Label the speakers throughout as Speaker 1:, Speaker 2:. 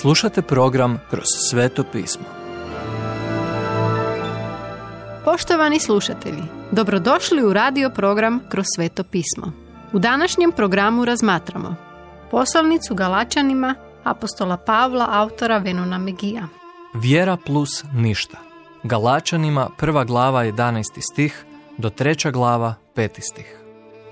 Speaker 1: Slušate program Kroz sveto pismo.
Speaker 2: Poštovani slušatelji, dobrodošli u radio program Kroz sveto pismo. U današnjem programu razmatramo poslovnicu Galačanima apostola Pavla, autora Venona Megija.
Speaker 1: Vjera plus ništa. Galačanima prva glava 11. stih do treća glava 5. stih.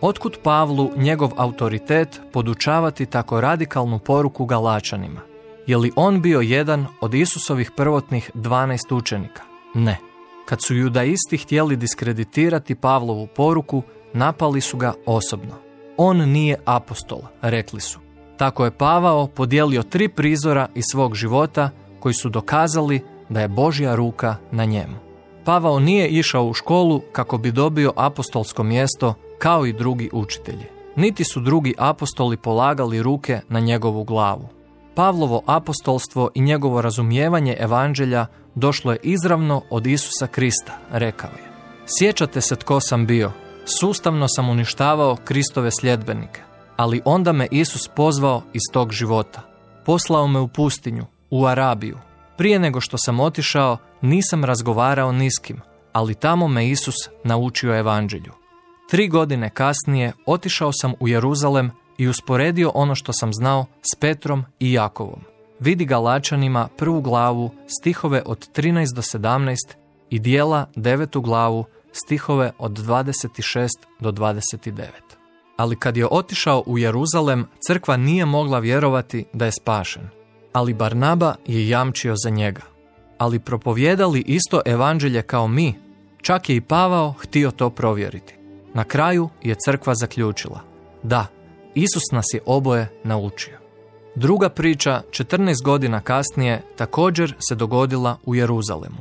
Speaker 1: Otkud Pavlu njegov autoritet podučavati tako radikalnu poruku Galačanima? Je li on bio jedan od Isusovih prvotnih 12 učenika? Ne. Kad su judaisti htjeli diskreditirati Pavlovu poruku, napali su ga osobno. On nije apostol, rekli su. Tako je Pavao podijelio tri prizora iz svog života koji su dokazali da je Božja ruka na njemu. Pavao nije išao u školu kako bi dobio apostolsko mjesto kao i drugi učitelji. Niti su drugi apostoli polagali ruke na njegovu glavu. Pavlovo apostolstvo i njegovo razumijevanje evanđelja došlo je izravno od Isusa Krista, rekao je. Sjećate se tko sam bio, sustavno sam uništavao Kristove sljedbenike, ali onda me Isus pozvao iz tog života. Poslao me u pustinju, u Arabiju. Prije nego što sam otišao, nisam razgovarao niskim, ali tamo me Isus naučio evanđelju. Tri godine kasnije otišao sam u Jeruzalem i usporedio ono što sam znao s Petrom i Jakovom. Vidi Galačanima prvu glavu, stihove od 13 do 17 i dijela devetu glavu, stihove od 26 do 29. Ali kad je otišao u Jeruzalem, crkva nije mogla vjerovati da je spašen. Ali Barnaba je jamčio za njega. Ali propovjedali isto evanđelje kao mi, čak je i Pavao htio to provjeriti. Na kraju je crkva zaključila. Da, Isus nas je oboje naučio. Druga priča, 14 godina kasnije, također se dogodila u Jeruzalemu.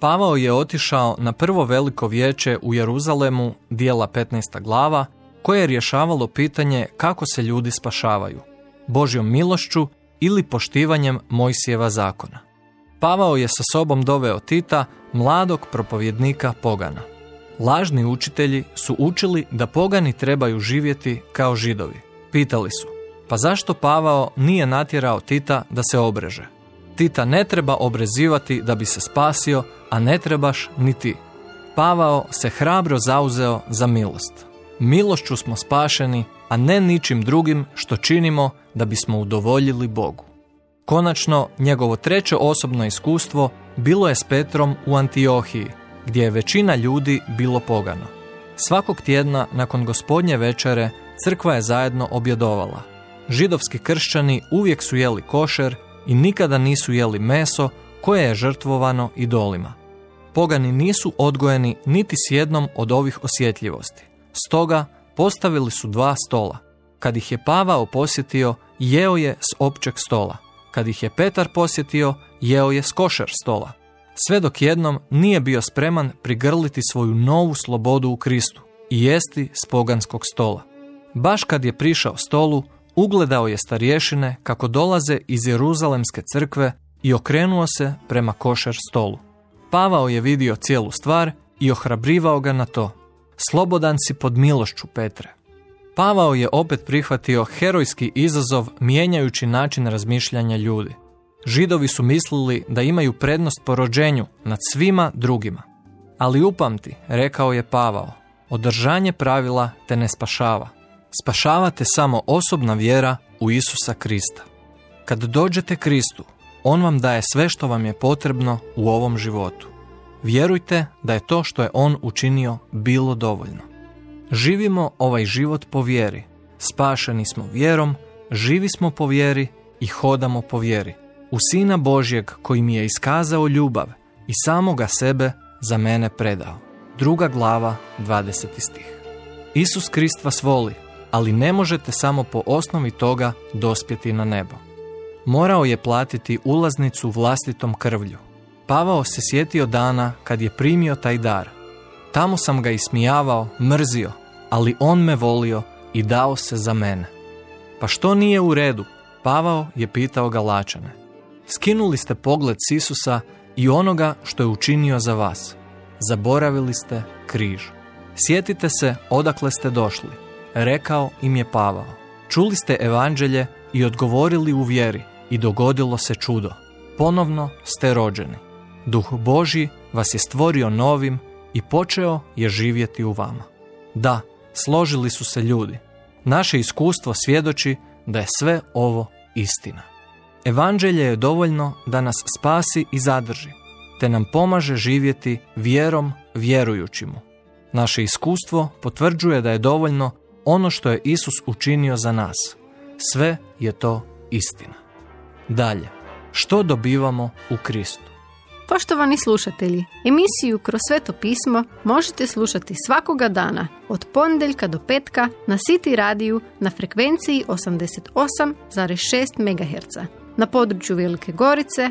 Speaker 1: Pavao je otišao na prvo veliko vijeće u Jeruzalemu, dijela 15. glava, koje je rješavalo pitanje kako se ljudi spašavaju, Božjom milošću ili poštivanjem Mojsijeva zakona. Pavao je sa sobom doveo Tita, mladog propovjednika pogana. Lažni učitelji su učili da pogani trebaju živjeti kao židovi. Pitali su, pa zašto Pavao nije natjerao Tita da se obreže? Tita ne treba obrezivati da bi se spasio, a ne trebaš ni ti. Pavao se hrabro zauzeo za milost. Milošću smo spašeni, a ne ničim drugim što činimo da bismo udovoljili Bogu. Konačno, njegovo treće osobno iskustvo bilo je s Petrom u Antiohiji, gdje je većina ljudi bilo pogano. Svakog tjedna nakon gospodnje večere crkva je zajedno objedovala. Židovski kršćani uvijek su jeli košer i nikada nisu jeli meso koje je žrtvovano idolima. Pogani nisu odgojeni niti s jednom od ovih osjetljivosti. Stoga postavili su dva stola. Kad ih je Pavao posjetio, jeo je s općeg stola. Kad ih je Petar posjetio, jeo je s košer stola. Sve dok jednom nije bio spreman prigrliti svoju novu slobodu u Kristu i jesti s poganskog stola. Baš kad je prišao stolu, ugledao je starješine kako dolaze iz Jeruzalemske crkve i okrenuo se prema košer stolu. Pavao je vidio cijelu stvar i ohrabrivao ga na to. Slobodan si pod milošću, Petre. Pavao je opet prihvatio herojski izazov mijenjajući način razmišljanja ljudi. Židovi su mislili da imaju prednost po rođenju nad svima drugima. Ali upamti, rekao je Pavao, održanje pravila te ne spašava. Spašavate samo osobna vjera u Isusa Krista. Kad dođete Kristu, On vam daje sve što vam je potrebno u ovom životu. Vjerujte da je to što je On učinio bilo dovoljno. Živimo ovaj život po vjeri. Spašeni smo vjerom, živi smo po vjeri i hodamo po vjeri. U Sina Božjeg koji mi je iskazao ljubav i samoga sebe za mene predao. Druga glava, 20. stih. Isus Krist vas voli, ali ne možete samo po osnovi toga dospjeti na nebo. Morao je platiti ulaznicu vlastitom krvlju. Pavao se sjetio dana kad je primio taj dar. Tamo sam ga ismijavao, mrzio, ali on me volio i dao se za mene. Pa što nije u redu? Pavao je pitao Galačane. Skinuli ste pogled s Isusa i onoga što je učinio za vas. Zaboravili ste križ. Sjetite se odakle ste došli. Rekao im je Pavao. Čuli ste evanđelje i odgovorili u vjeri i dogodilo se čudo. Ponovno ste rođeni. Duh Boži vas je stvorio novim i počeo je živjeti u vama. Da, složili su se ljudi. Naše iskustvo svjedoči da je sve ovo istina. Evanđelje je dovoljno da nas spasi i zadrži, te nam pomaže živjeti vjerom vjerujući mu. Naše iskustvo potvrđuje da je dovoljno ono što je Isus učinio za nas. Sve je to istina. Dalje, što dobivamo u Kristu?
Speaker 2: Poštovani slušatelji, emisiju Kroz sveto pismo možete slušati svakoga dana od ponedjeljka do petka na City radiju na frekvenciji 88,6 MHz na području Velike Gorice,